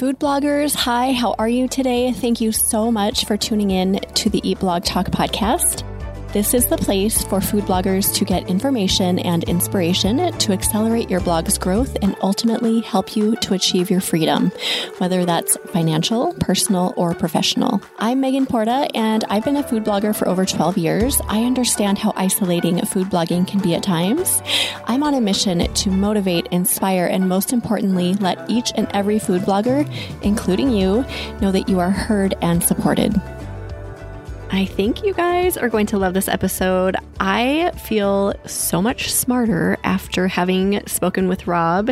Food bloggers, hi, how are you today? Thank you so much for tuning in to the Eat Blog Talk podcast. This is the place for food bloggers to get information and inspiration to accelerate your blog's growth and ultimately help you to achieve your freedom, whether that's financial, personal, or professional. I'm Megan Porta, and I've been a food blogger for over 12 years. I understand how isolating food blogging can be at times. I'm on a mission to motivate, inspire, and most importantly, let each and every food blogger, including you, know that you are heard and supported. I think you guys are going to love this episode. I feel so much smarter after having spoken with Rob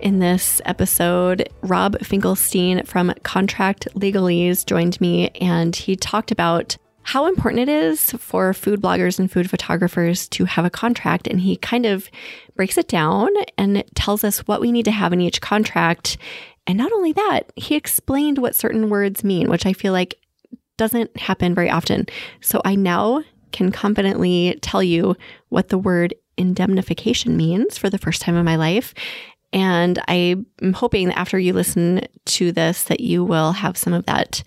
in this episode. Rob Finkelstein from Contract Legalese joined me and he talked about how important it is for food bloggers and food photographers to have a contract. And he kind of breaks it down and tells us what we need to have in each contract. And not only that, he explained what certain words mean, which I feel like doesn't happen very often. So I now can confidently tell you what the word indemnification means for the first time in my life. And I'm hoping that after you listen to this, that you will have some of that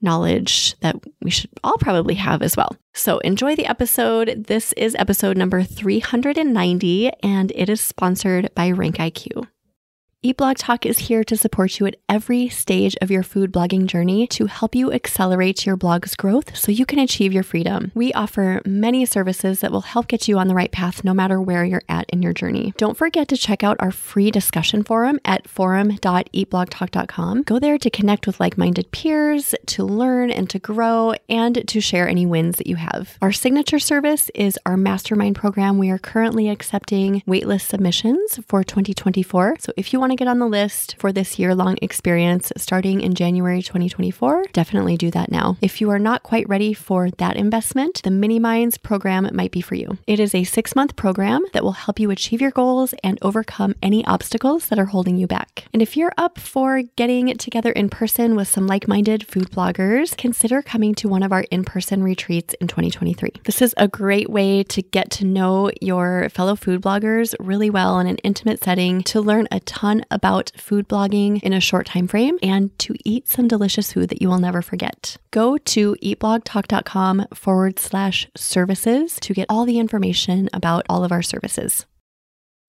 knowledge that we should all probably have as well. So enjoy the episode. This is episode number 390, and it is sponsored by RankIQ. Eat Blog Talk is here to support you at every stage of your food blogging journey to help you accelerate your blog's growth so you can achieve your freedom. We offer many services that will help get you on the right path no matter where you're at in your journey. Don't forget to check out our free discussion forum at forum.eatblogtalk.com. Go there to connect with like minded peers, to learn and to grow, and to share any wins that you have. Our signature service is our mastermind program. We are currently accepting waitlist submissions for 2024. So if you want to get on the list for this year long experience starting in January 2024, definitely do that now. If you are not quite ready for that investment, the Mini Minds program might be for you. It is a six month program that will help you achieve your goals and overcome any obstacles that are holding you back. And if you're up for getting together in person with some like minded food bloggers, consider coming to one of our in person retreats in 2023. This is a great way to get to know your fellow food bloggers really well in an intimate setting, to learn a ton about food blogging in a short time frame and to eat some delicious food that you will never forget. Go to eatblogtalk.com forward slash services to get all the information about all of our services.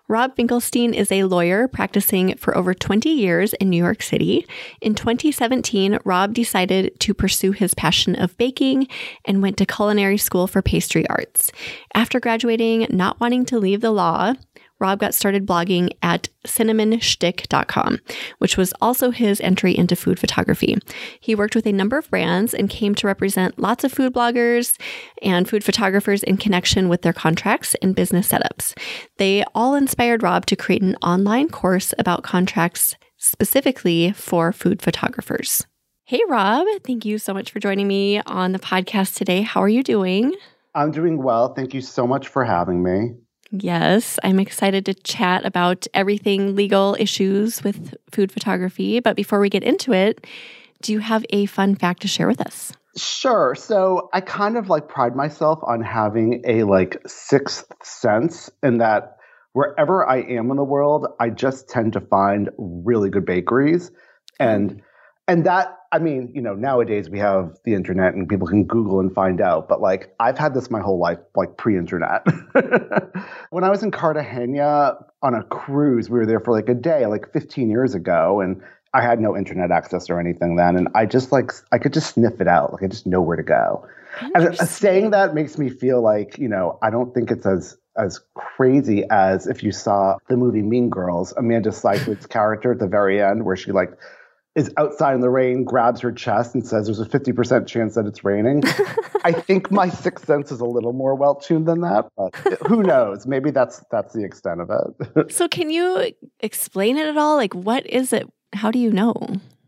Rob Finkelstein is a lawyer practicing for over 20 years in New York City. In 2017, Rob decided to pursue his passion of baking and went to culinary school for pastry arts. After graduating, not wanting to leave the law, Rob got started blogging at cinnamonshtick.com, which was also his entry into food photography. He worked with a number of brands and came to represent lots of food bloggers and food photographers in connection with their contracts and business setups. They all inspired Rob to create an online course about contracts specifically for food photographers. Hey, Rob, thank you so much for joining me on the podcast today. How are you doing? I'm doing well. Thank you so much for having me. Yes, I'm excited to chat about everything legal issues with food photography. But before we get into it, do you have a fun fact to share with us? Sure. So I kind of like pride myself on having a like sixth sense in that wherever I am in the world, I just tend to find really good bakeries. And mm. and that I mean, you know, nowadays we have the internet and people can Google and find out, but like I've had this my whole life, like pre internet. when I was in Cartagena on a cruise, we were there for like a day, like 15 years ago, and I had no internet access or anything then. And I just like, I could just sniff it out. Like I just know where to go. And saying that makes me feel like, you know, I don't think it's as as crazy as if you saw the movie Mean Girls, Amanda Seyfried's character at the very end, where she like is outside in the rain, grabs her chest, and says, There's a 50% chance that it's raining. I think my sixth sense is a little more well tuned than that, but who knows? Maybe that's that's the extent of it. so, can you explain it at all? Like, what is it? How do you know?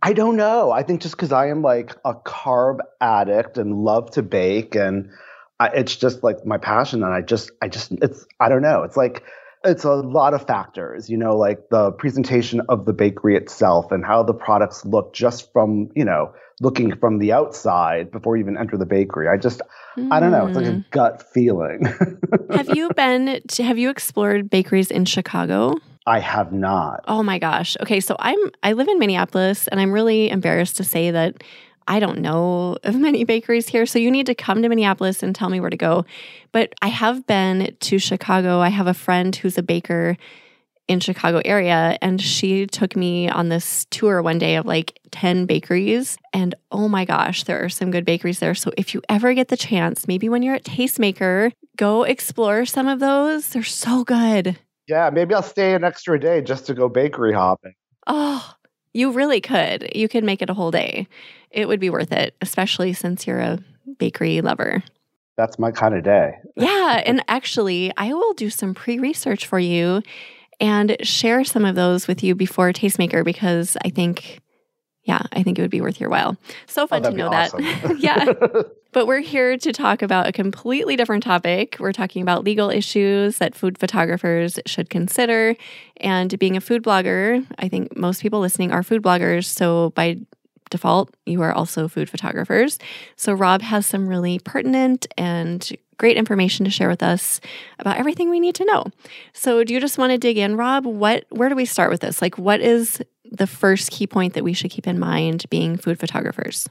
I don't know. I think just because I am like a carb addict and love to bake, and I, it's just like my passion, and I just, I just, it's, I don't know. It's like, it's a lot of factors, you know, like the presentation of the bakery itself and how the products look just from, you know, looking from the outside before you even enter the bakery. I just, mm. I don't know, it's like a hmm. gut feeling. have you been, to, have you explored bakeries in Chicago? I have not. Oh my gosh. Okay, so I'm I live in Minneapolis and I'm really embarrassed to say that I don't know of many bakeries here. So you need to come to Minneapolis and tell me where to go. But I have been to Chicago. I have a friend who's a baker in Chicago area and she took me on this tour one day of like 10 bakeries and oh my gosh there are some good bakeries there so if you ever get the chance maybe when you're at Tastemaker go explore some of those they're so good yeah maybe I'll stay an extra day just to go bakery hopping oh you really could you could make it a whole day it would be worth it especially since you're a bakery lover that's my kind of day yeah and actually I will do some pre-research for you and share some of those with you before Tastemaker because I think, yeah, I think it would be worth your while. So fun oh, to know awesome. that. yeah. But we're here to talk about a completely different topic. We're talking about legal issues that food photographers should consider. And being a food blogger, I think most people listening are food bloggers. So by default, you are also food photographers. So Rob has some really pertinent and great information to share with us about everything we need to know. So, do you just want to dig in, Rob? What where do we start with this? Like what is the first key point that we should keep in mind being food photographers?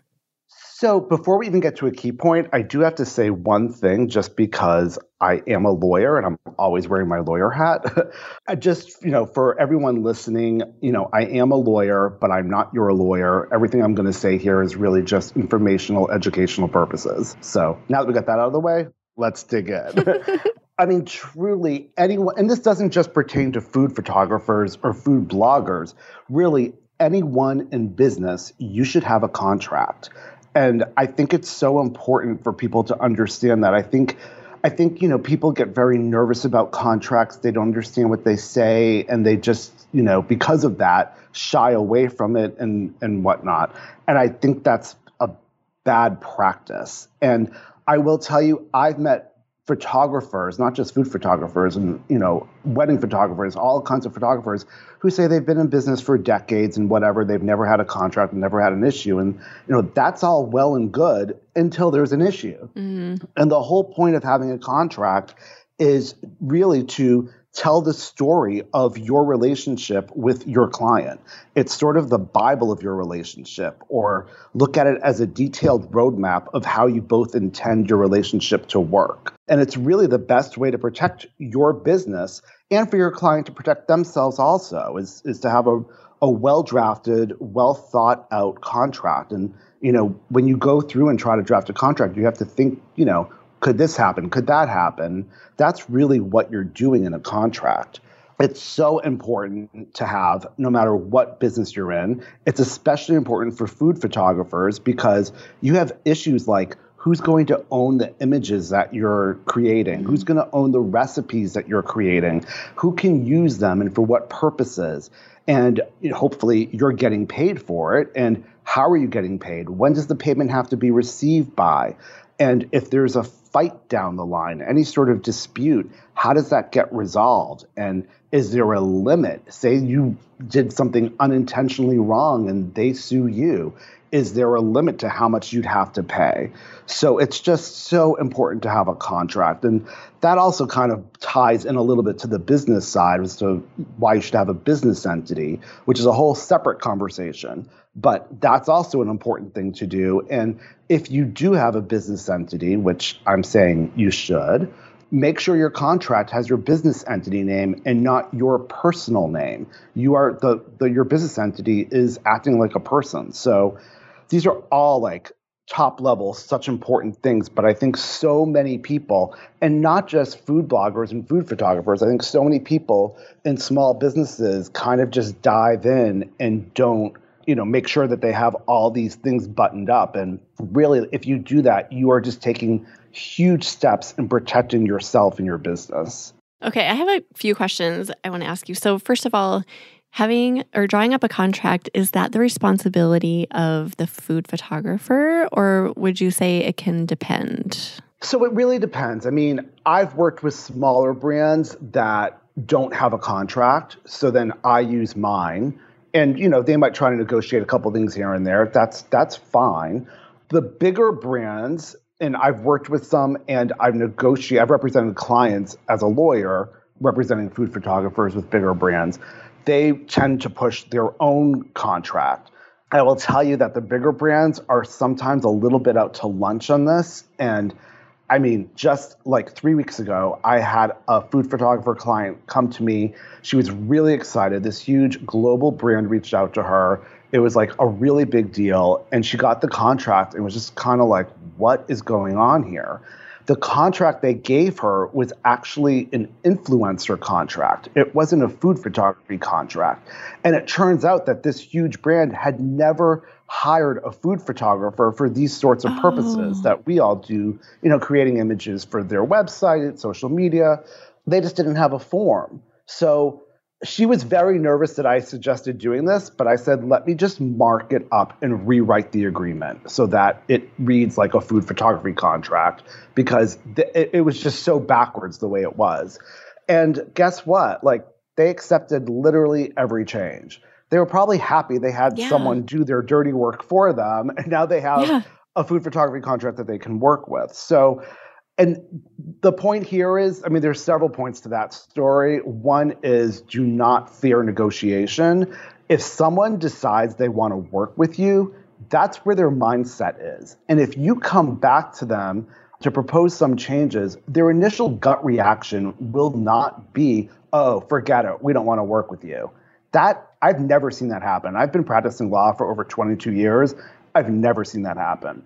So, before we even get to a key point, I do have to say one thing just because I am a lawyer and I'm always wearing my lawyer hat. I just, you know, for everyone listening, you know, I am a lawyer, but I'm not your lawyer. Everything I'm going to say here is really just informational, educational purposes. So, now that we got that out of the way, let's dig in. I mean, truly, anyone, and this doesn't just pertain to food photographers or food bloggers, really, anyone in business, you should have a contract. And I think it's so important for people to understand that. I think. I think you know people get very nervous about contracts. They don't understand what they say, and they just you know because of that shy away from it and and whatnot. And I think that's a bad practice. And I will tell you, I've met photographers, not just food photographers and you know wedding photographers, all kinds of photographers who say they've been in business for decades and whatever. They've never had a contract and never had an issue, and you know that's all well and good until there's an issue. Mm-hmm. And the whole point of having a contract is really to tell the story of your relationship with your client. It's sort of the Bible of your relationship, or look at it as a detailed roadmap of how you both intend your relationship to work. And it's really the best way to protect your business and for your client to protect themselves also is, is to have a, a well drafted, well thought out contract. And, you know, when you go through and try to draft a contract, you have to think, you know, could this happen? Could that happen? That's really what you're doing in a contract. It's so important to have no matter what business you're in. It's especially important for food photographers because you have issues like who's going to own the images that you're creating? Who's going to own the recipes that you're creating? Who can use them and for what purposes? And hopefully you're getting paid for it. And how are you getting paid? When does the payment have to be received by? And if there's a fight down the line, any sort of dispute, how does that get resolved? And is there a limit? Say you did something unintentionally wrong and they sue you. Is there a limit to how much you'd have to pay? So it's just so important to have a contract. And that also kind of ties in a little bit to the business side as to why you should have a business entity, which is a whole separate conversation. But that's also an important thing to do. And if you do have a business entity, which I'm saying you should, make sure your contract has your business entity name and not your personal name. You are the, the your business entity is acting like a person. So these are all like top level, such important things. But I think so many people, and not just food bloggers and food photographers, I think so many people in small businesses kind of just dive in and don't you know make sure that they have all these things buttoned up and really if you do that you are just taking huge steps in protecting yourself and your business okay i have a few questions i want to ask you so first of all having or drawing up a contract is that the responsibility of the food photographer or would you say it can depend? So it really depends. I mean i've worked with smaller brands that don't have a contract so then i use mine. And you know they might try to negotiate a couple things here and there. That's that's fine. The bigger brands and i've worked with some and i've negotiated i've represented clients as a lawyer representing food photographers with bigger brands, they tend to push their own contract. I will tell you that the bigger brands are sometimes a little bit out to lunch on this. And I mean, just like three weeks ago, I had a food photographer client come to me. She was really excited. This huge global brand reached out to her. It was like a really big deal. And she got the contract and was just kind of like, what is going on here? The contract they gave her was actually an influencer contract. It wasn't a food photography contract. And it turns out that this huge brand had never hired a food photographer for these sorts of purposes oh. that we all do, you know, creating images for their website, social media. They just didn't have a form. So she was very nervous that I suggested doing this, but I said, let me just mark it up and rewrite the agreement so that it reads like a food photography contract because th- it, it was just so backwards the way it was. And guess what? Like, they accepted literally every change. They were probably happy they had yeah. someone do their dirty work for them, and now they have yeah. a food photography contract that they can work with. So, and the point here is i mean there's several points to that story. One is do not fear negotiation. If someone decides they want to work with you that's where their mindset is. And if you come back to them to propose some changes their initial gut reaction will not be oh forget it. We don't want to work with you. That i've never seen that happen. I've been practicing law for over 22 years. I've never seen that happen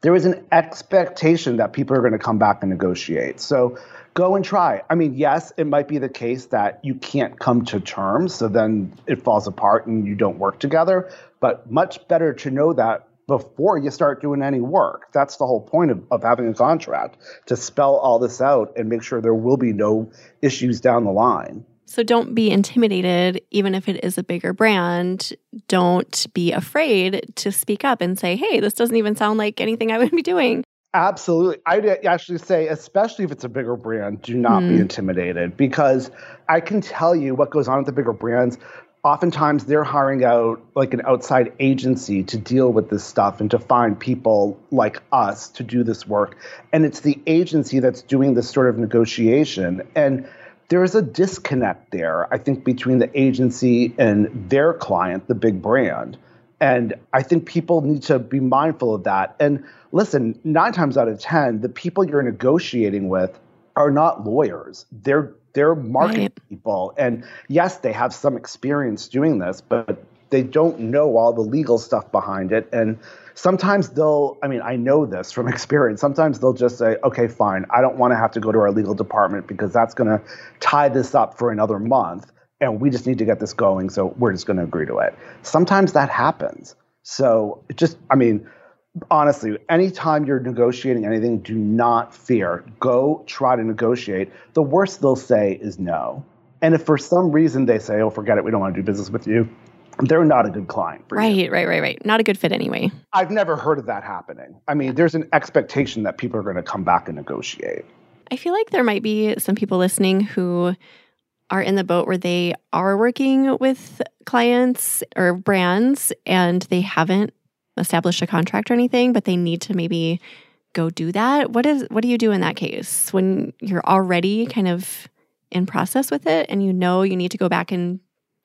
there is an expectation that people are going to come back and negotiate. So go and try. I mean, yes, it might be the case that you can't come to terms, so then it falls apart and you don't work together. But much better to know that before you start doing any work. That's the whole point of, of having a contract to spell all this out and make sure there will be no issues down the line. So don't be intimidated, even if it is a bigger brand. Don't be afraid to speak up and say, hey, this doesn't even sound like anything I would be doing. Absolutely. I'd actually say, especially if it's a bigger brand, do not mm. be intimidated because I can tell you what goes on with the bigger brands. Oftentimes, they're hiring out like an outside agency to deal with this stuff and to find people like us to do this work. And it's the agency that's doing this sort of negotiation. And there is a disconnect there, I think, between the agency and their client, the big brand. And I think people need to be mindful of that. And listen, nine times out of 10, the people you're negotiating with are not lawyers. They're they're marketing right. people. And yes, they have some experience doing this, but they don't know all the legal stuff behind it. And sometimes they'll, I mean, I know this from experience. Sometimes they'll just say, okay, fine, I don't want to have to go to our legal department because that's going to tie this up for another month. And we just need to get this going. So we're just going to agree to it. Sometimes that happens. So just, I mean, honestly, anytime you're negotiating anything, do not fear. Go try to negotiate. The worst they'll say is no. And if for some reason they say, oh, forget it, we don't want to do business with you, they're not a good client right, you. Right, right, right. Not a good fit anyway. I've never heard of that happening. I mean, there's an expectation that people are going to come back and negotiate. I feel like there might be some people listening who are in the boat where they are working with clients or brands and they haven't established a contract or anything, but they need to maybe go do that. What is what do you do in that case when you're already kind of in process with it and you know you need to go back and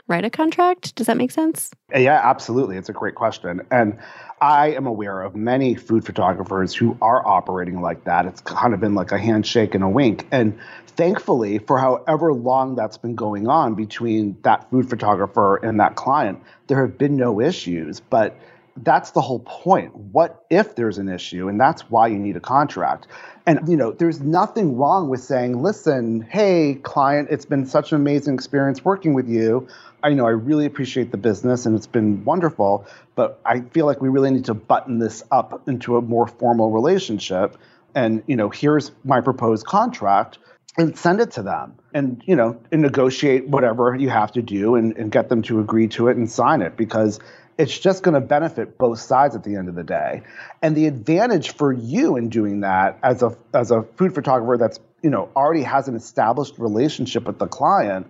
write a contract? Does that make sense? Yeah, absolutely. It's a great question. And I am aware of many food photographers who are operating like that. It's kind of been like a handshake and a wink. And thankfully, for however long that's been going on between that food photographer and that client, there have been no issues. But that's the whole point. What if there's an issue? And that's why you need a contract. And you know, there's nothing wrong with saying, "Listen, hey, client, it's been such an amazing experience working with you. I you know I really appreciate the business and it's been wonderful, but I feel like we really need to button this up into a more formal relationship. And you know, here's my proposed contract." and send it to them and you know and negotiate whatever you have to do and, and get them to agree to it and sign it because it's just going to benefit both sides at the end of the day. And the advantage for you in doing that as a as a food photographer that's, you know, already has an established relationship with the client,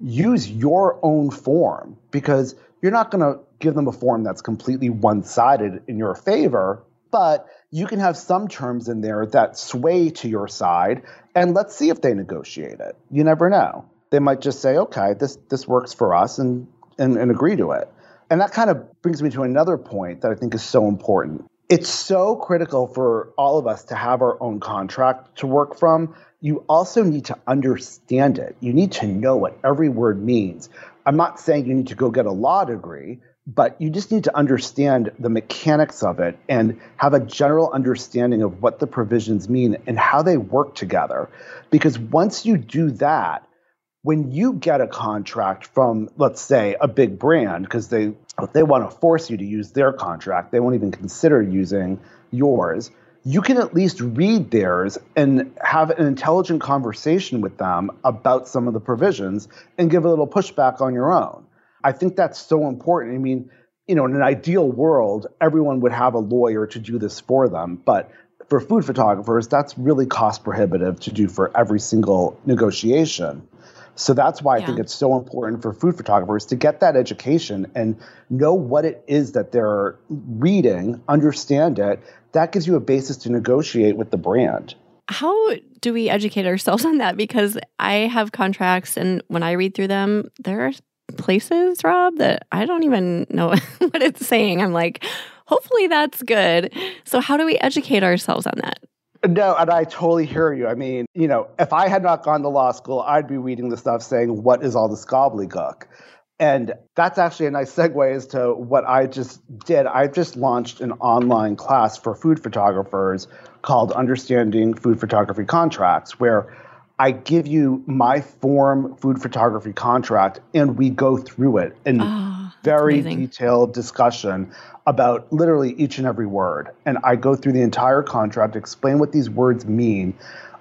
use your own form because you're not going to give them a form that's completely one-sided in your favor. But you can have some terms in there that sway to your side, and let's see if they negotiate it. You never know. They might just say, okay, this, this works for us, and, and, and agree to it. And that kind of brings me to another point that I think is so important. It's so critical for all of us to have our own contract to work from. You also need to understand it. You need to know what every word means. I'm not saying you need to go get a law degree, but you just need to understand the mechanics of it and have a general understanding of what the provisions mean and how they work together. Because once you do that, when you get a contract from, let's say, a big brand, because they they want to force you to use their contract, they won't even consider using yours. You can at least read theirs and have an intelligent conversation with them about some of the provisions and give a little pushback on your own. I think that's so important. I mean, you know, in an ideal world, everyone would have a lawyer to do this for them, but for food photographers, that's really cost prohibitive to do for every single negotiation. So that's why I think it's so important for food photographers to get that education and know what it is that they're reading, understand it. That gives you a basis to negotiate with the brand. How do we educate ourselves on that? Because I have contracts, and when I read through them, there are places, Rob, that I don't even know what it's saying. I'm like, hopefully that's good. So, how do we educate ourselves on that? No, and I totally hear you. I mean, you know, if I had not gone to law school, I'd be reading the stuff saying, what is all this gobbledygook? And that's actually a nice segue as to what I just did. I just launched an online class for food photographers called Understanding Food Photography Contracts, where I give you my form food photography contract and we go through it in oh, very amazing. detailed discussion about literally each and every word. And I go through the entire contract, explain what these words mean.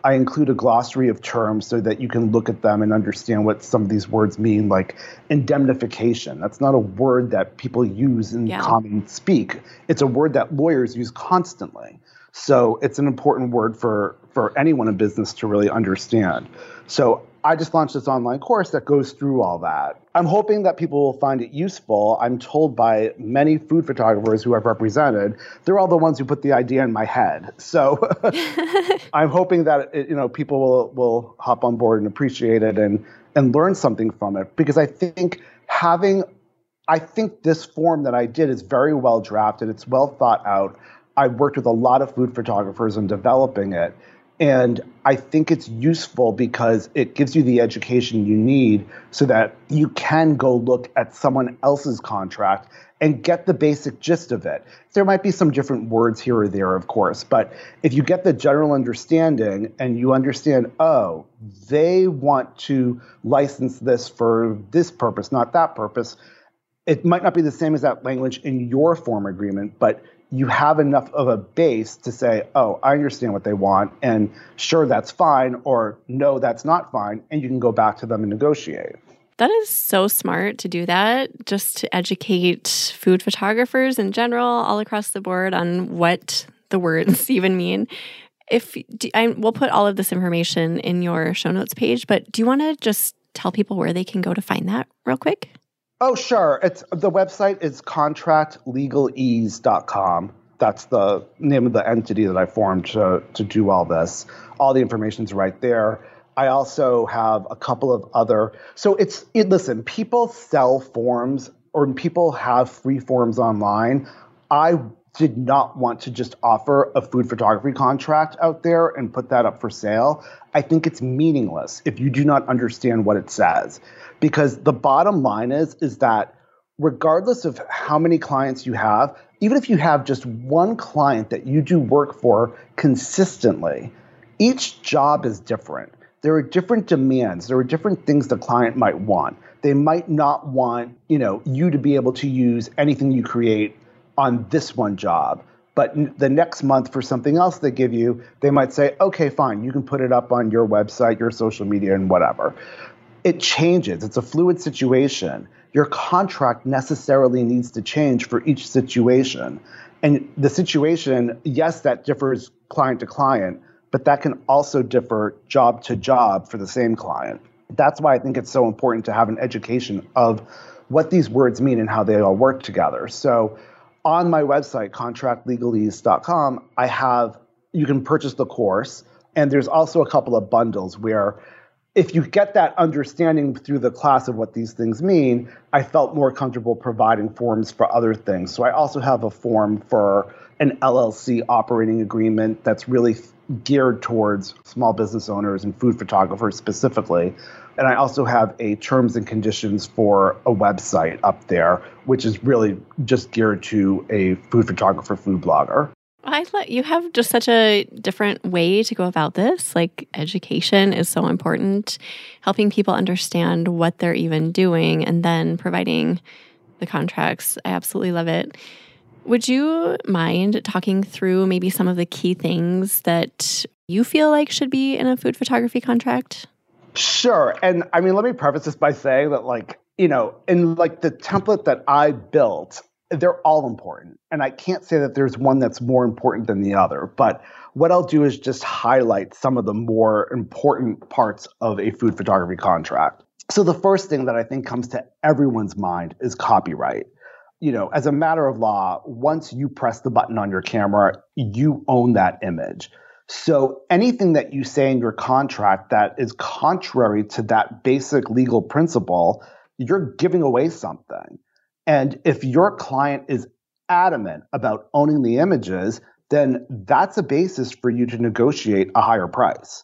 I include a glossary of terms so that you can look at them and understand what some of these words mean, like indemnification. That's not a word that people use in yeah. common speak. It's a word that lawyers use constantly. So it's an important word for for anyone in business to really understand. So I just launched this online course that goes through all that. I'm hoping that people will find it useful. I'm told by many food photographers who I've represented, they're all the ones who put the idea in my head. So I'm hoping that it, you know people will will hop on board and appreciate it and and learn something from it because I think having I think this form that I did is very well drafted. It's well thought out. I worked with a lot of food photographers in developing it. And I think it's useful because it gives you the education you need so that you can go look at someone else's contract and get the basic gist of it. There might be some different words here or there, of course, but if you get the general understanding and you understand, oh, they want to license this for this purpose, not that purpose, it might not be the same as that language in your form agreement, but you have enough of a base to say, oh, I understand what they want, and sure, that's fine, or no, that's not fine, and you can go back to them and negotiate. That is so smart to do that, just to educate food photographers in general, all across the board, on what the words even mean. If I, we'll put all of this information in your show notes page, but do you want to just tell people where they can go to find that real quick? Oh, sure. It's the website is contractlegalease.com. That's the name of the entity that I formed to, to do all this. All the information's right there. I also have a couple of other. So it's it, listen, people sell forms or people have free forms online. I did not want to just offer a food photography contract out there and put that up for sale. I think it's meaningless if you do not understand what it says. Because the bottom line is is that regardless of how many clients you have even if you have just one client that you do work for consistently each job is different. There are different demands. There are different things the client might want. They might not want you know you to be able to use anything you create on this one job but the next month for something else they give you they might say okay fine you can put it up on your website your social media and whatever it changes. It's a fluid situation. Your contract necessarily needs to change for each situation. And the situation, yes, that differs client to client, but that can also differ job to job for the same client. That's why I think it's so important to have an education of what these words mean and how they all work together. So on my website, contractlegalese.com, I have, you can purchase the course. And there's also a couple of bundles where if you get that understanding through the class of what these things mean, I felt more comfortable providing forms for other things. So I also have a form for an LLC operating agreement that's really geared towards small business owners and food photographers specifically. And I also have a terms and conditions for a website up there, which is really just geared to a food photographer, food blogger. I thought you have just such a different way to go about this. Like education is so important, helping people understand what they're even doing and then providing the contracts. I absolutely love it. Would you mind talking through maybe some of the key things that you feel like should be in a food photography contract? Sure. And I mean, let me preface this by saying that, like, you know, in like the template that I built, they're all important. And I can't say that there's one that's more important than the other. But what I'll do is just highlight some of the more important parts of a food photography contract. So the first thing that I think comes to everyone's mind is copyright. You know, as a matter of law, once you press the button on your camera, you own that image. So anything that you say in your contract that is contrary to that basic legal principle, you're giving away something. And if your client is adamant about owning the images, then that's a basis for you to negotiate a higher price.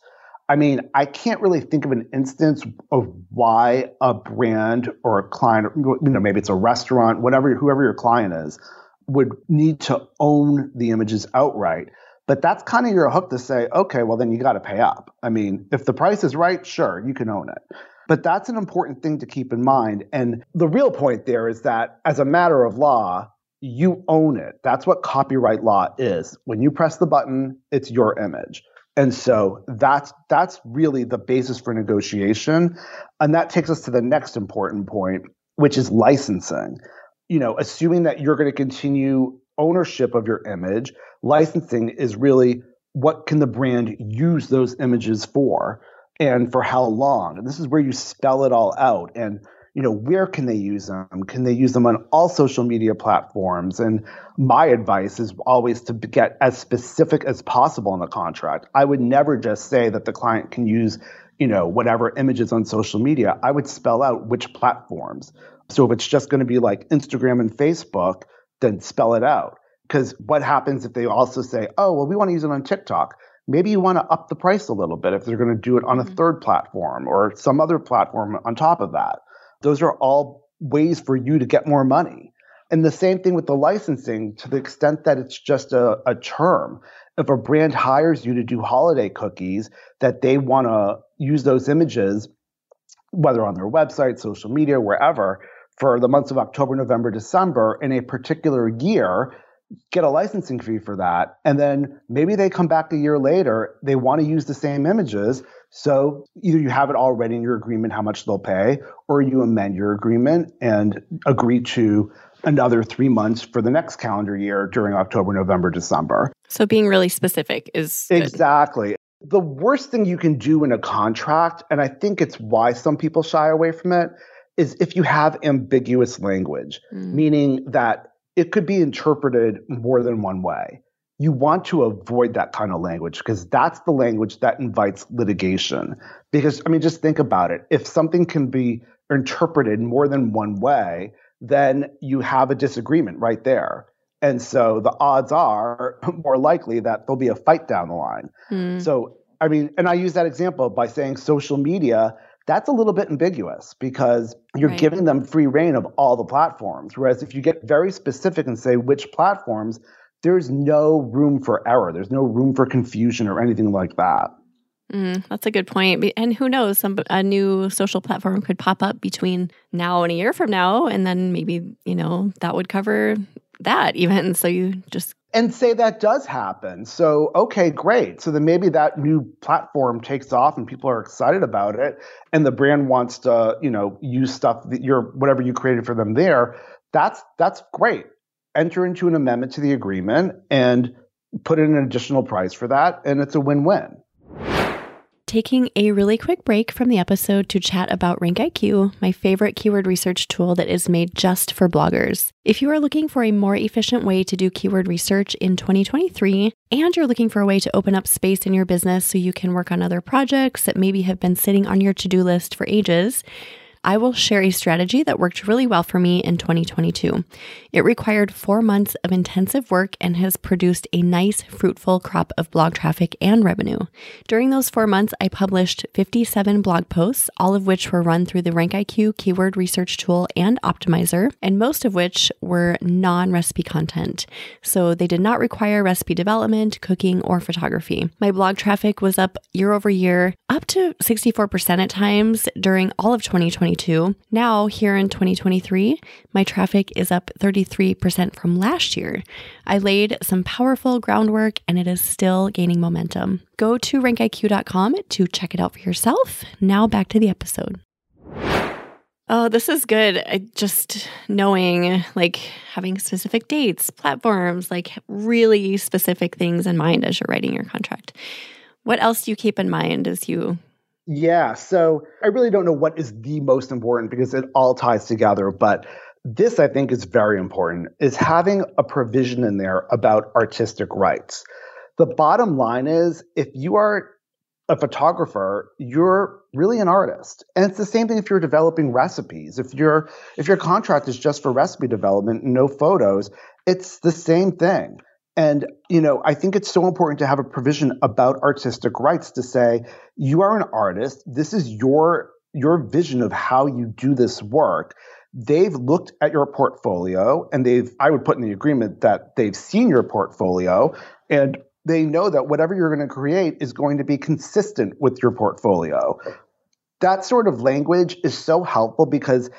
I mean, I can't really think of an instance of why a brand or a client, you know, maybe it's a restaurant, whatever, whoever your client is, would need to own the images outright. But that's kind of your hook to say, okay, well, then you got to pay up. I mean, if the price is right, sure, you can own it. But that's an important thing to keep in mind. And the real point there is that as a matter of law, you own it. That's what copyright law is. When you press the button, it's your image. And so that's that's really the basis for negotiation. And that takes us to the next important point, which is licensing. You know, assuming that you're going to continue ownership of your image, licensing is really what can the brand use those images for? and for how long. And this is where you spell it all out. And you know, where can they use them? Can they use them on all social media platforms? And my advice is always to get as specific as possible in the contract. I would never just say that the client can use, you know, whatever images on social media. I would spell out which platforms. So if it's just going to be like Instagram and Facebook, then spell it out. Because what happens if they also say, oh, well, we want to use it on TikTok? maybe you want to up the price a little bit if they're going to do it on a mm-hmm. third platform or some other platform on top of that. Those are all ways for you to get more money. And the same thing with the licensing to the extent that it's just a, a term. If a brand hires you to do holiday cookies, that they want to use those images, whether on their website, social media, wherever, for the months of October, November, December in a particular year, get a licensing fee for that. And then maybe they come back a year later, they want to use the same images. So either you have it already in your agreement how much they'll pay, or you amend your agreement and agree to another three months for the next calendar year during October, November, December. So being really specific is good. exactly. The worst thing you can do in a contract, and I think it's why some people shy away from it, is if you have ambiguous language, mm. meaning that it could be interpreted more than one way. You want to avoid that kind of language because that's the language that invites litigation. Because, I mean, just think about it. If something can be interpreted more than one way, then you have a disagreement right there. And so the odds are more likely that there'll be a fight down the line. Mm. So, I mean, and I use that example by saying social media that's a little bit ambiguous because you're right. giving them free rein of all the platforms. Whereas if you get very specific and say which platforms, there's no room for error. There's no room for confusion or anything like that. Mm, that's a good point. And who knows, some a new social platform could pop up between now and a year from now, and then maybe you know that would cover that even. So you just and say that does happen. So, okay, great. So then maybe that new platform takes off and people are excited about it and the brand wants to, you know, use stuff that you're whatever you created for them there. That's that's great. Enter into an amendment to the agreement and put in an additional price for that and it's a win-win. Taking a really quick break from the episode to chat about RankIQ, my favorite keyword research tool that is made just for bloggers. If you are looking for a more efficient way to do keyword research in 2023, and you're looking for a way to open up space in your business so you can work on other projects that maybe have been sitting on your to do list for ages, I will share a strategy that worked really well for me in 2022. It required four months of intensive work and has produced a nice, fruitful crop of blog traffic and revenue. During those four months, I published 57 blog posts, all of which were run through the RankIQ keyword research tool and optimizer, and most of which were non recipe content. So they did not require recipe development, cooking, or photography. My blog traffic was up year over year, up to 64% at times during all of 2022 2022. Now, here in 2023, my traffic is up 33% from last year. I laid some powerful groundwork and it is still gaining momentum. Go to rankiq.com to check it out for yourself. Now, back to the episode. Oh, this is good. I just knowing like having specific dates, platforms, like really specific things in mind as you're writing your contract. What else do you keep in mind as you yeah. So I really don't know what is the most important because it all ties together. But this, I think, is very important is having a provision in there about artistic rights. The bottom line is if you are a photographer, you're really an artist. And it's the same thing if you're developing recipes. If your if your contract is just for recipe development, and no photos, it's the same thing. And, you know, I think it's so important to have a provision about artistic rights to say, you are an artist. This is your, your vision of how you do this work. They've looked at your portfolio and they've, I would put in the agreement that they've seen your portfolio and they know that whatever you're going to create is going to be consistent with your portfolio. That sort of language is so helpful because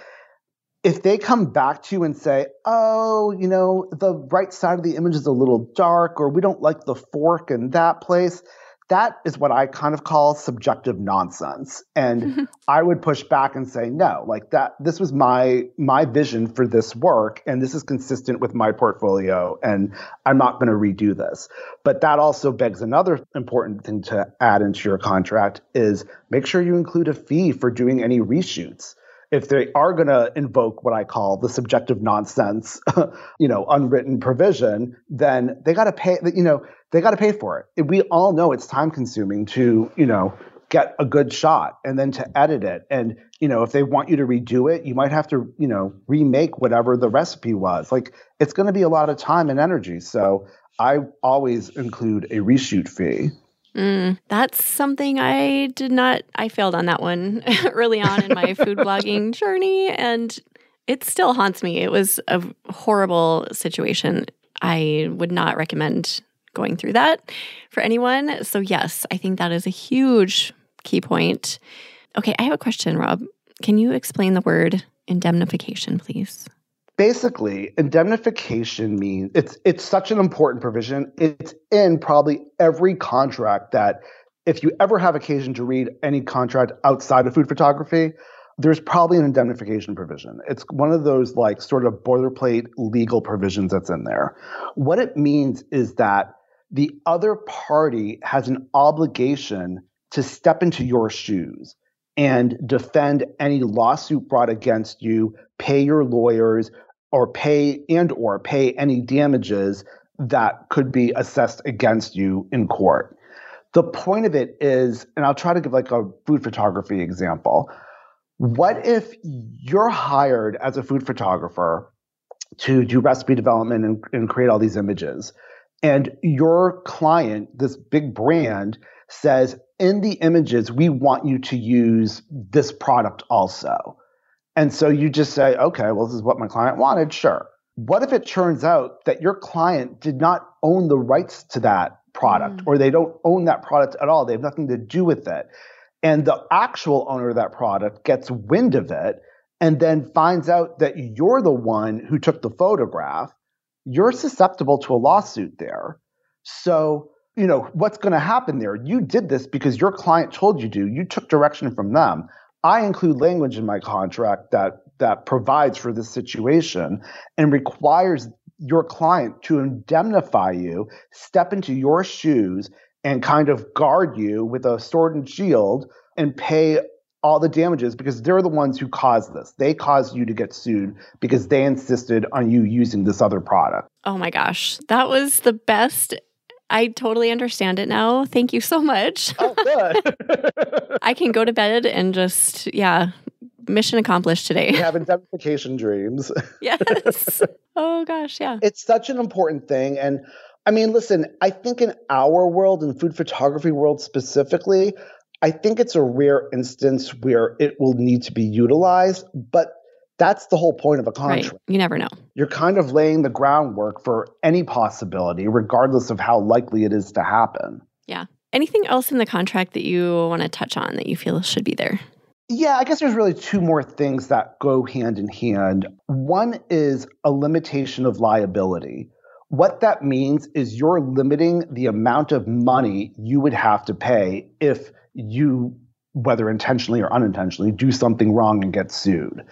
if they come back to you and say, oh, you know, the right side of the image is a little dark, or we don't like the fork in that place, that is what I kind of call subjective nonsense. And I would push back and say, no, like that, this was my my vision for this work, and this is consistent with my portfolio, and I'm not going to redo this. But that also begs another important thing to add into your contract is make sure you include a fee for doing any reshoots if they are going to invoke what I call the subjective nonsense, you know, unwritten provision, then they got to pay. You know, they got to pay for it. We all know it's time consuming to, you know, get a good shot and then to edit it. And you know, if they want you to redo it, you might have to, you know, remake whatever the recipe was. Like it's going to be a lot of time and energy. So I always include a reshoot fee. Mm, that's something I did not, I failed on that one early on in my food blogging journey. And it still haunts me. It was a horrible situation. I would not recommend going through that for anyone. So, yes, I think that is a huge key point. Okay, I have a question, Rob. Can you explain the word indemnification, please? Basically indemnification means it's it's such an important provision. It's in probably every contract that if you ever have occasion to read any contract outside of food photography there's probably an indemnification provision. It's one of those like sort of boilerplate legal provisions that's in there. What it means is that the other party has an obligation to step into your shoes and defend any lawsuit brought against you, pay your lawyers, or pay and or pay any damages that could be assessed against you in court. The point of it is, and I'll try to give like a food photography example. What if you're hired as a food photographer to do recipe development and, and create all these images? And your client, this big brand, says, in the images, we want you to use this product also. And so you just say, okay, well, this is what my client wanted. Sure. What if it turns out that your client did not own the rights to that product mm. or they don't own that product at all? They have nothing to do with it. And the actual owner of that product gets wind of it and then finds out that you're the one who took the photograph. You're susceptible to a lawsuit there. So, you know, what's going to happen there? You did this because your client told you to. You took direction from them. I include language in my contract that that provides for this situation and requires your client to indemnify you, step into your shoes, and kind of guard you with a sword and shield and pay all the damages because they're the ones who caused this. They caused you to get sued because they insisted on you using this other product. Oh my gosh. That was the best. I totally understand it now. Thank you so much. Oh, good. I can go to bed and just, yeah, mission accomplished today. You have indemnification dreams. yes. Oh gosh, yeah. It's such an important thing. And I mean, listen, I think in our world, in food photography world specifically, I think it's a rare instance where it will need to be utilized, but that's the whole point of a contract. Right. You never know. You're kind of laying the groundwork for any possibility, regardless of how likely it is to happen. Yeah. Anything else in the contract that you want to touch on that you feel should be there? Yeah, I guess there's really two more things that go hand in hand. One is a limitation of liability. What that means is you're limiting the amount of money you would have to pay if you, whether intentionally or unintentionally, do something wrong and get sued.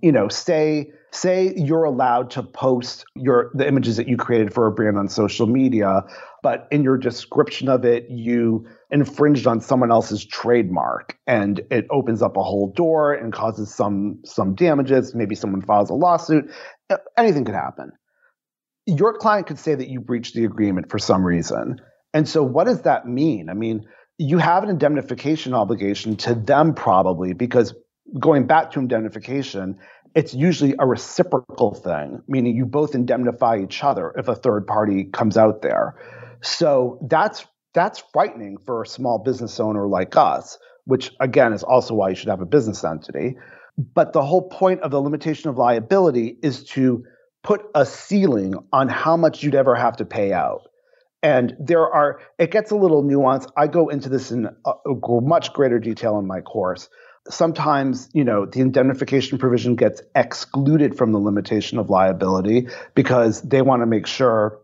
You know, say say you're allowed to post your the images that you created for a brand on social media, but in your description of it, you infringed on someone else's trademark and it opens up a whole door and causes some some damages maybe someone files a lawsuit anything could happen your client could say that you breached the agreement for some reason. And so, what does that mean? I mean, you have an indemnification obligation to them, probably, because going back to indemnification, it's usually a reciprocal thing, meaning you both indemnify each other if a third party comes out there. So that's that's frightening for a small business owner like us, which again is also why you should have a business entity. But the whole point of the limitation of liability is to put a ceiling on how much you'd ever have to pay out. And there are, it gets a little nuanced. I go into this in a, a much greater detail in my course. Sometimes, you know, the indemnification provision gets excluded from the limitation of liability because they want to make sure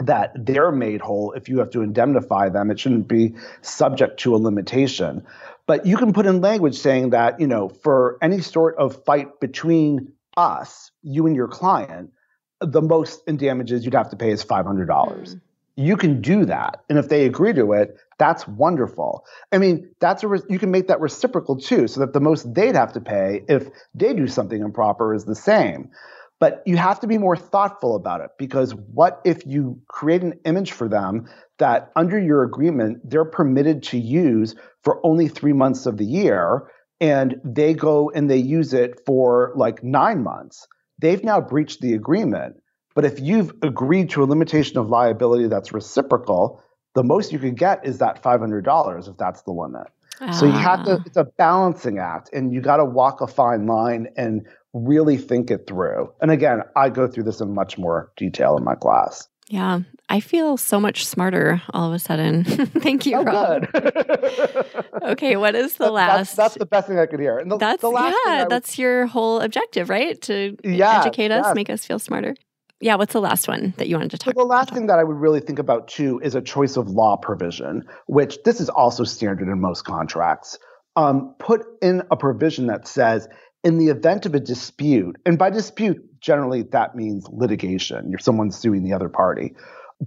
that they're made whole. If you have to indemnify them, it shouldn't be subject to a limitation. But you can put in language saying that, you know, for any sort of fight between us, you and your client, the most in damages you'd have to pay is $500. Mm. You can do that. And if they agree to it, that's wonderful. I mean, that's a re- you can make that reciprocal too, so that the most they'd have to pay if they do something improper is the same. But you have to be more thoughtful about it because what if you create an image for them that under your agreement they're permitted to use for only three months of the year and they go and they use it for like nine months? they've now breached the agreement. But if you've agreed to a limitation of liability that's reciprocal, the most you could get is that $500 if that's the limit. So you have to, ah. it's a balancing act and you got to walk a fine line and really think it through. And again, I go through this in much more detail in my class. Yeah, I feel so much smarter all of a sudden. Thank you, oh, Rob. Good. okay, what is the last? That's, that's, the best thing I could hear. And the, that's the last yeah, that's your whole objective, right? To yeah, educate us, make us feel smarter. Yeah, what's the last one that you wanted to talk about? So the last thing that I would really think about too is a choice of law provision, which this is also standard in most contracts. Um, put in a provision that says in the event of a dispute, and by dispute, generally that means litigation, you're someone suing the other party,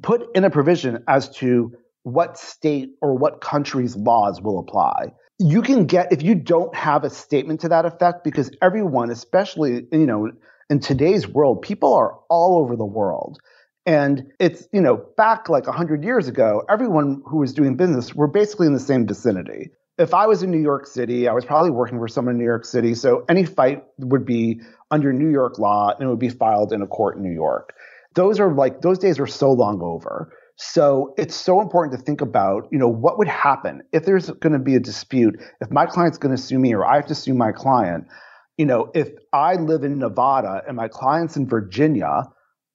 put in a provision as to what state or what country's laws will apply. You can get, if you don't have a statement to that effect, because everyone, especially, you know, in today's world, people are all over the world. And it's, you know, back like 100 years ago, everyone who was doing business were basically in the same vicinity if I was in New York City, I was probably working for someone in New York City. So any fight would be under New York law and it would be filed in a court in New York. Those are like, those days are so long over. So it's so important to think about, you know, what would happen if there's going to be a dispute, if my client's going to sue me or I have to sue my client. You know, if I live in Nevada and my client's in Virginia,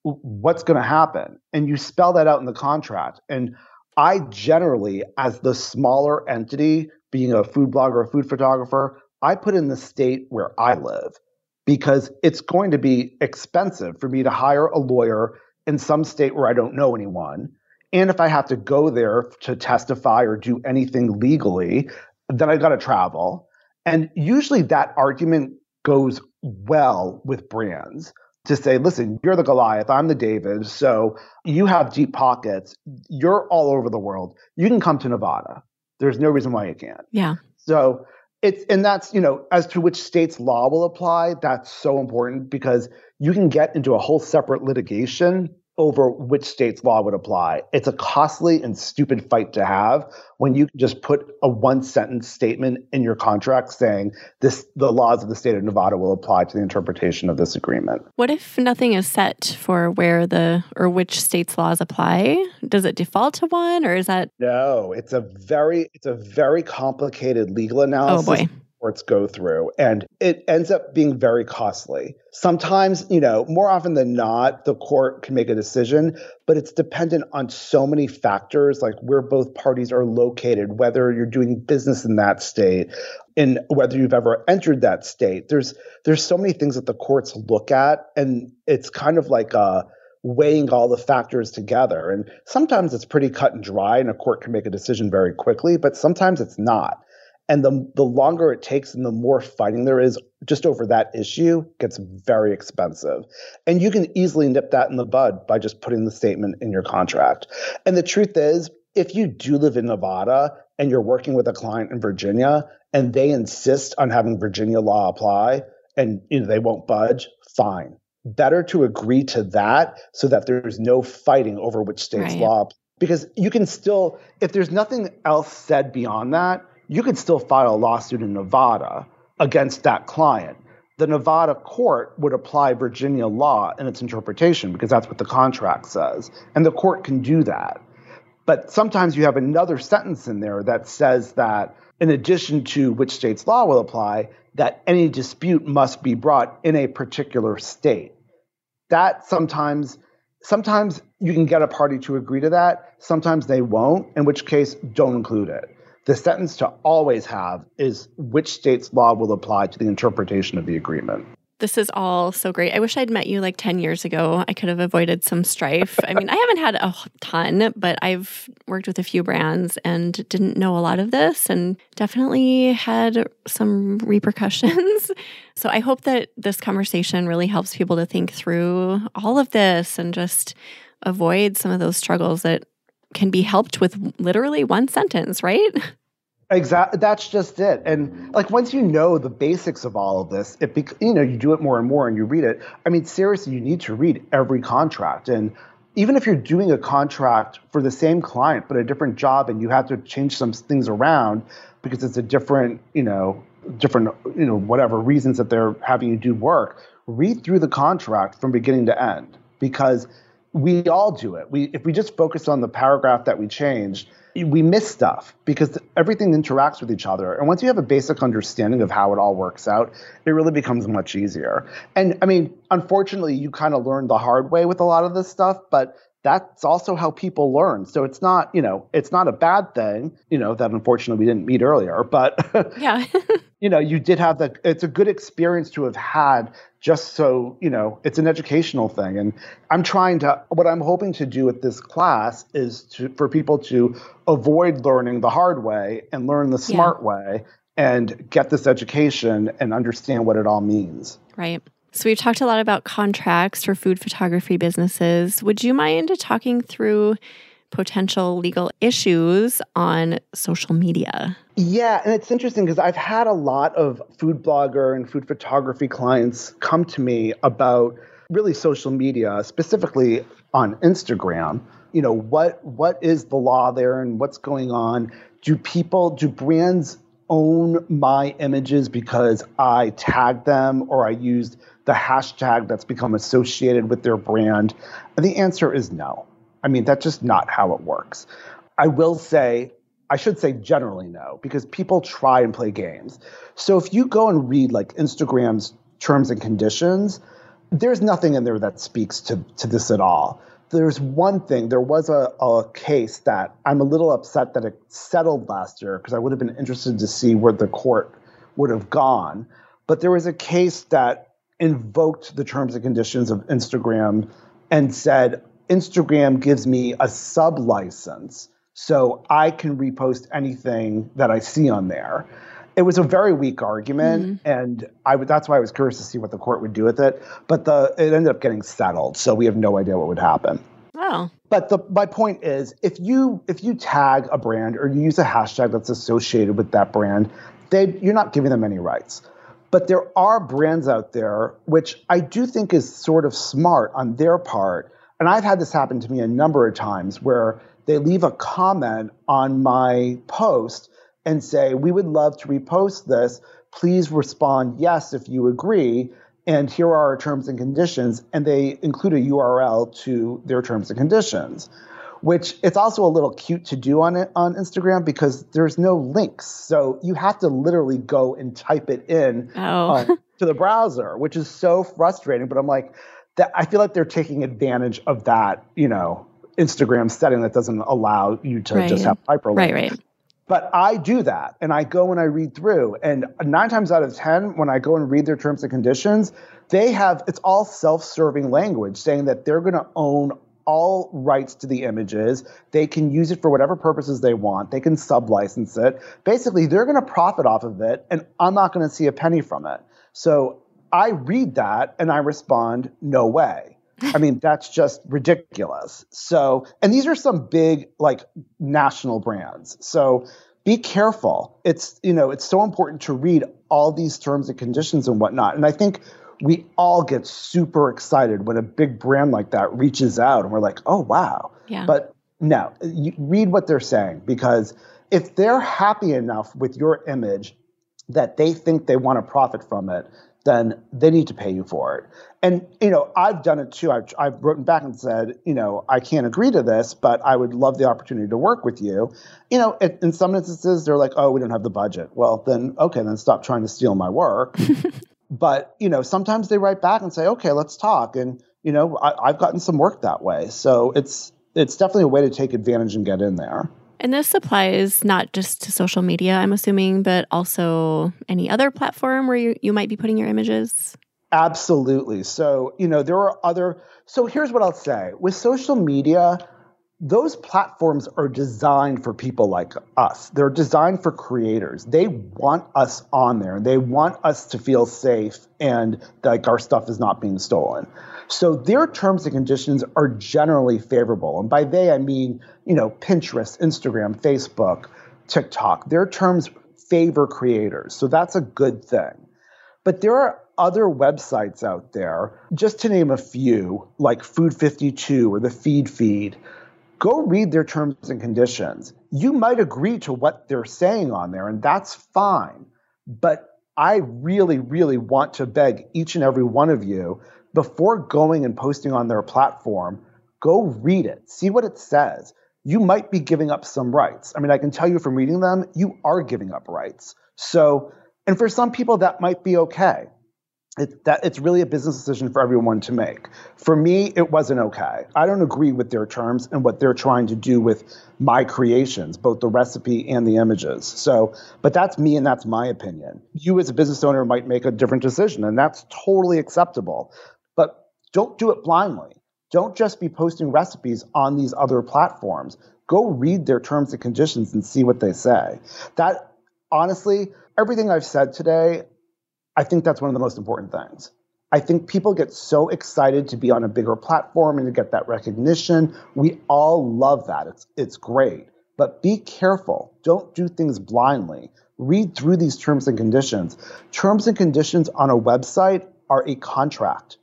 what's going to happen? And you spell that out in the contract. And I generally, as the smaller entity, being a food blogger, a food photographer, I put in the state where I live because it's going to be expensive for me to hire a lawyer in some state where I don't know anyone. And if I have to go there to testify or do anything legally, then I've got to travel. And usually that argument goes well with brands. to say, listen, you're the Goliath, I'm the David, so you have deep pockets, you're all over the world. You can come to Nevada. There's no reason why you can't. Yeah. So it's and that's you know as to which state's law will apply that's so important because you can get into a whole separate litigation over which state's law would apply. It's a costly and stupid fight to have when you just put a one sentence statement in your contract saying this the laws of the state of Nevada will apply to the interpretation of this agreement. What if nothing is set for where the or which state's laws apply? Does it default to one or is that No, it's a very it's a very complicated legal analysis. Oh boy go through and it ends up being very costly. Sometimes, you know, more often than not, the court can make a decision, but it's dependent on so many factors like where both parties are located, whether you're doing business in that state, and whether you've ever entered that state. There's there's so many things that the courts look at and it's kind of like a weighing all the factors together. And sometimes it's pretty cut and dry and a court can make a decision very quickly, but sometimes it's not. And the, the longer it takes and the more fighting there is just over that issue gets very expensive. And you can easily nip that in the bud by just putting the statement in your contract. And the truth is, if you do live in Nevada and you're working with a client in Virginia and they insist on having Virginia law apply and you know they won't budge, fine. Better to agree to that so that there's no fighting over which state's right. law because you can still if there's nothing else said beyond that, you could still file a lawsuit in Nevada against that client. The Nevada court would apply Virginia law in its interpretation because that's what the contract says. And the court can do that. But sometimes you have another sentence in there that says that, in addition to which state's law will apply, that any dispute must be brought in a particular state. That sometimes sometimes you can get a party to agree to that, sometimes they won't, in which case don't include it the sentence to always have is which state's law will apply to the interpretation of the agreement. This is all so great. I wish I'd met you like 10 years ago. I could have avoided some strife. I mean, I haven't had a ton, but I've worked with a few brands and didn't know a lot of this and definitely had some repercussions. So I hope that this conversation really helps people to think through all of this and just avoid some of those struggles that can be helped with literally one sentence, right? Exactly. That's just it. And like once you know the basics of all of this, it bec- you know you do it more and more, and you read it. I mean, seriously, you need to read every contract, and even if you're doing a contract for the same client but a different job, and you have to change some things around because it's a different, you know, different, you know, whatever reasons that they're having you do work. Read through the contract from beginning to end because we all do it. We if we just focus on the paragraph that we changed, we miss stuff because everything interacts with each other. And once you have a basic understanding of how it all works out, it really becomes much easier. And I mean, unfortunately, you kind of learn the hard way with a lot of this stuff, but that's also how people learn. So it's not, you know, it's not a bad thing, you know, that unfortunately we didn't meet earlier, but yeah. you know, you did have the it's a good experience to have had just so, you know, it's an educational thing. And I'm trying to what I'm hoping to do with this class is to for people to avoid learning the hard way and learn the smart yeah. way and get this education and understand what it all means. Right. So, we've talked a lot about contracts for food photography businesses. Would you mind talking through potential legal issues on social media? Yeah, and it's interesting because I've had a lot of food blogger and food photography clients come to me about really social media, specifically on Instagram. You know, what what is the law there and what's going on? Do people, do brands own my images because I tagged them or I used the hashtag that's become associated with their brand? And the answer is no. I mean, that's just not how it works. I will say, I should say generally no, because people try and play games. So if you go and read like Instagram's terms and conditions, there's nothing in there that speaks to, to this at all. There's one thing, there was a, a case that I'm a little upset that it settled last year because I would have been interested to see where the court would have gone. But there was a case that invoked the terms and conditions of Instagram and said, Instagram gives me a sub license so I can repost anything that I see on there. it was a very weak argument, mm-hmm. and I that's why I was curious to see what the court would do with it. But the it ended up getting settled, so we have no idea what would happen. Oh. But the my point is, if you if you tag a brand or you use a hashtag that's associated with that brand, they you're not giving them any rights. But there are brands out there which I do think is sort of smart on their part, and I've had this happen to me a number of times where they leave a comment on my post and say, We would love to repost this. Please respond yes if you agree. And here are our terms and conditions. And they include a URL to their terms and conditions, which it's also a little cute to do on it on Instagram because there's no links. So you have to literally go and type it in oh. uh, to the browser, which is so frustrating. But I'm like, that I feel like they're taking advantage of that, you know, Instagram setting that doesn't allow you to right. just have hyperlinks. Right, right. But I do that and I go and I read through. And nine times out of 10, when I go and read their terms and conditions, they have it's all self serving language saying that they're going to own all rights to the images. They can use it for whatever purposes they want. They can sublicense it. Basically, they're going to profit off of it, and I'm not going to see a penny from it. So I read that and I respond, no way. I mean, that's just ridiculous. So, and these are some big, like, national brands. So be careful. It's, you know, it's so important to read all these terms and conditions and whatnot. And I think we all get super excited when a big brand like that reaches out and we're like, oh, wow. Yeah. But no, you read what they're saying because if they're happy enough with your image that they think they want to profit from it, then they need to pay you for it. And you know, I've done it too. I've, I've written back and said, you know, I can't agree to this, but I would love the opportunity to work with you. You know, in some instances, they're like, oh, we don't have the budget. Well, then okay, then stop trying to steal my work. but you know, sometimes they write back and say, okay, let's talk. And you know, I, I've gotten some work that way. So it's it's definitely a way to take advantage and get in there. And this applies not just to social media, I'm assuming, but also any other platform where you, you might be putting your images? Absolutely. So, you know, there are other. So, here's what I'll say with social media, those platforms are designed for people like us. They're designed for creators. They want us on there. They want us to feel safe and like our stuff is not being stolen. So their terms and conditions are generally favorable. And by they, I mean, you know, Pinterest, Instagram, Facebook, TikTok. Their terms favor creators. So that's a good thing. But there are other websites out there, just to name a few, like Food 52 or the Feed Feed. Go read their terms and conditions. You might agree to what they're saying on there, and that's fine. But I really, really want to beg each and every one of you before going and posting on their platform, go read it, see what it says. You might be giving up some rights. I mean, I can tell you from reading them, you are giving up rights. So, and for some people, that might be okay. It, that it's really a business decision for everyone to make. For me, it wasn't okay. I don't agree with their terms and what they're trying to do with my creations, both the recipe and the images. So, but that's me and that's my opinion. You as a business owner might make a different decision, and that's totally acceptable. But don't do it blindly. Don't just be posting recipes on these other platforms. Go read their terms and conditions and see what they say. That honestly, everything I've said today, I think that's one of the most important things. I think people get so excited to be on a bigger platform and to get that recognition. We all love that. It's it's great. But be careful. Don't do things blindly. Read through these terms and conditions. Terms and conditions on a website are a contract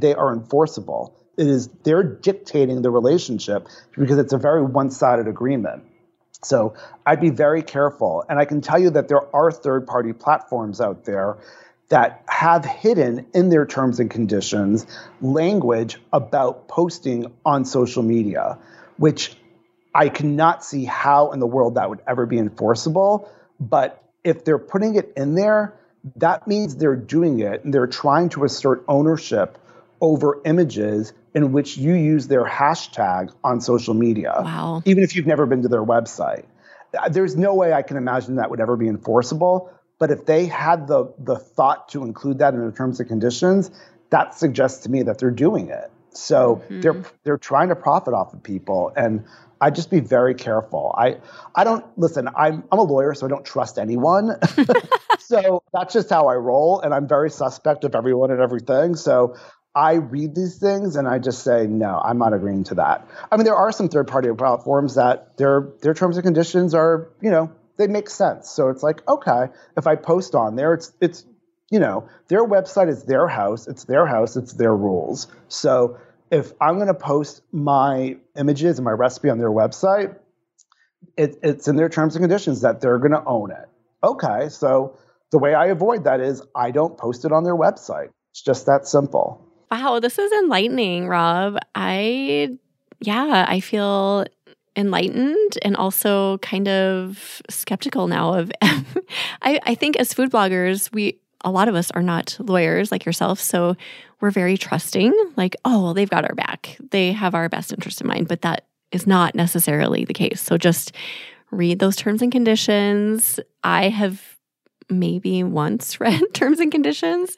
they are enforceable. It is they're dictating the relationship because it's a very one-sided agreement. So I'd be very careful. And I can tell you that there are third-party platforms out there that have hidden in their terms and conditions language about posting on social media, which I cannot see how in the world that would ever be enforceable. But if they're putting it in there, that means they're doing it and they're trying to assert ownership over images in which you use their hashtag on social media. Wow. Even if you've never been to their website. There's no way I can imagine that would ever be enforceable. But if they had the, the thought to include that in their terms and conditions, that suggests to me that they're doing it. So mm-hmm. they're they're trying to profit off of people, and I just be very careful. I I don't listen. I'm I'm a lawyer, so I don't trust anyone. so that's just how I roll, and I'm very suspect of everyone and everything. So I read these things and I just say no, I'm not agreeing to that. I mean, there are some third party platforms that their their terms and conditions are you know they make sense. So it's like okay, if I post on there, it's it's you know, their website is their house, it's their house, it's their rules. So if I'm going to post my images and my recipe on their website, it, it's in their terms and conditions that they're going to own it. Okay, so the way I avoid that is I don't post it on their website. It's just that simple. Wow, this is enlightening, Rob. I, yeah, I feel enlightened and also kind of skeptical now of I, I think as food bloggers we a lot of us are not lawyers like yourself. So we're very trusting, like, oh, well, they've got our back. They have our best interest in mind. But that is not necessarily the case. So just read those terms and conditions. I have maybe once read terms and conditions.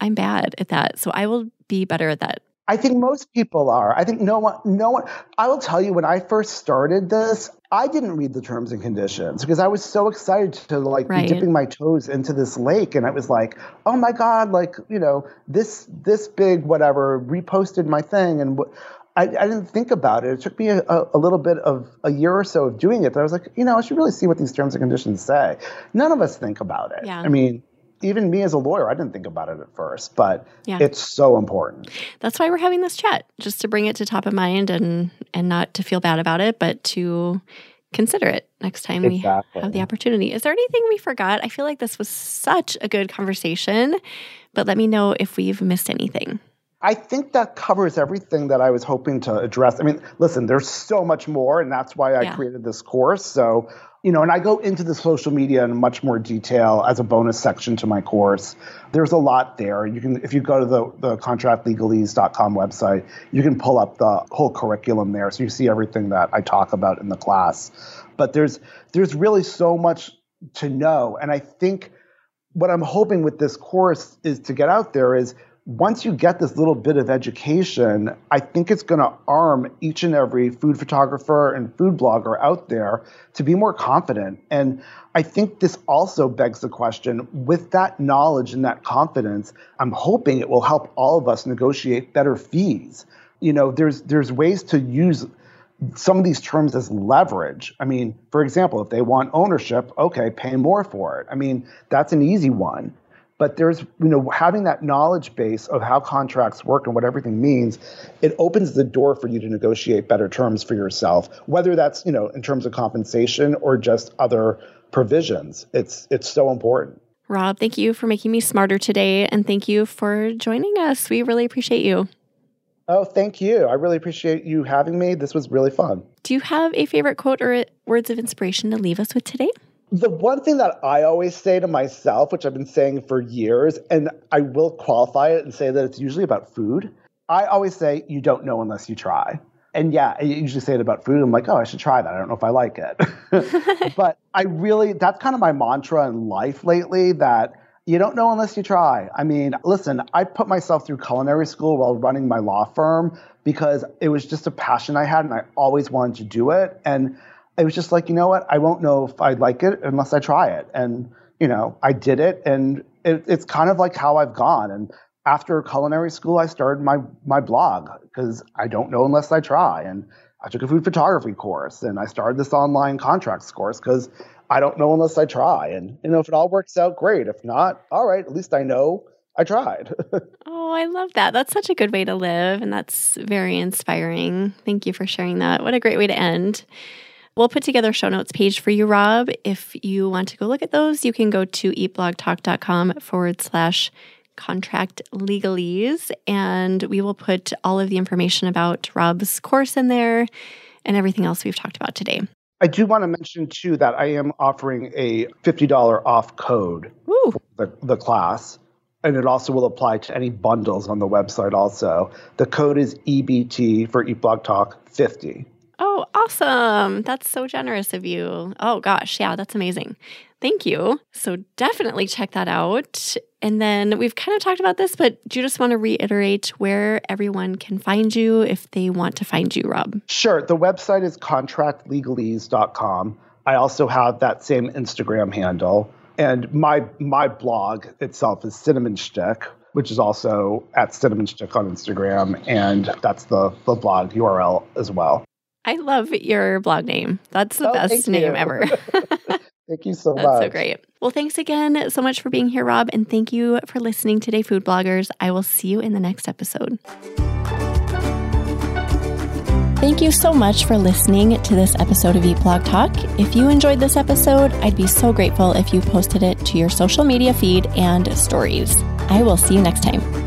I'm bad at that. So I will be better at that I think most people are. I think no one, no one. I will tell you, when I first started this, I didn't read the terms and conditions because I was so excited to like right. be dipping my toes into this lake, and I was like, oh my god, like you know, this this big whatever reposted my thing, and I, I didn't think about it. It took me a, a, little bit of a year or so of doing it. But I was like, you know, I should really see what these terms and conditions say. None of us think about it. Yeah. I mean even me as a lawyer, I didn't think about it at first, but yeah. it's so important. That's why we're having this chat, just to bring it to top of mind and and not to feel bad about it, but to consider it next time exactly. we have the opportunity. Is there anything we forgot? I feel like this was such a good conversation, but let me know if we've missed anything. I think that covers everything that I was hoping to address. I mean, listen, there's so much more, and that's why I yeah. created this course. So you know, and I go into the social media in much more detail as a bonus section to my course. There's a lot there. You can, if you go to the, the contractlegalese.com website, you can pull up the whole curriculum there. So you see everything that I talk about in the class. But there's, there's really so much to know. And I think what I'm hoping with this course is to get out there is once you get this little bit of education, I think it's going to arm each and every food photographer and food blogger out there to be more confident. And I think this also begs the question with that knowledge and that confidence, I'm hoping it will help all of us negotiate better fees. You know, there's there's ways to use some of these terms as leverage. I mean, for example, if they want ownership, okay, pay more for it. I mean, that's an easy one but there's you know having that knowledge base of how contracts work and what everything means it opens the door for you to negotiate better terms for yourself whether that's you know in terms of compensation or just other provisions. It's it's so important. Rob thank you for making me smarter today and thank you for joining us. We really appreciate you. Oh thank you. I really appreciate you having me. This was really fun. Do you have a favorite quote or words of inspiration to leave us with today the one thing that I always say to myself, which I've been saying for years, and I will qualify it and say that it's usually about food. I always say, you don't know unless you try. And yeah, I usually say it about food. I'm like, oh, I should try that. I don't know if I like it. but I really, that's kind of my mantra in life lately that you don't know unless you try. I mean, listen, I put myself through culinary school while running my law firm because it was just a passion I had and I always wanted to do it. And it was just like, you know what? I won't know if I like it unless I try it. And, you know, I did it and it, it's kind of like how I've gone. And after culinary school, I started my, my blog because I don't know unless I try. And I took a food photography course and I started this online contracts course because I don't know unless I try. And, you know, if it all works out, great. If not, all right, at least I know I tried. oh, I love that. That's such a good way to live. And that's very inspiring. Thank you for sharing that. What a great way to end. We'll put together a show notes page for you, Rob. If you want to go look at those, you can go to eatblogtalk.com forward slash contract legalese. And we will put all of the information about Rob's course in there and everything else we've talked about today. I do want to mention too that I am offering a $50 off code Woo. for the, the class. And it also will apply to any bundles on the website also. The code is EBT for Eat Blog Talk 50. Oh, awesome. That's so generous of you. Oh, gosh. Yeah, that's amazing. Thank you. So definitely check that out. And then we've kind of talked about this, but do you just want to reiterate where everyone can find you if they want to find you, Rob? Sure. The website is contractlegalese.com. I also have that same Instagram handle. And my my blog itself is Cinnamon Stick, which is also at Cinnamon Stick on Instagram, and that's the the blog URL as well. I love your blog name. That's the oh, best name you. ever. thank you so much. That's much. so great. Well, thanks again so much for being here, Rob, and thank you for listening today, food bloggers. I will see you in the next episode. Thank you so much for listening to this episode of Eat Blog Talk. If you enjoyed this episode, I'd be so grateful if you posted it to your social media feed and stories. I will see you next time.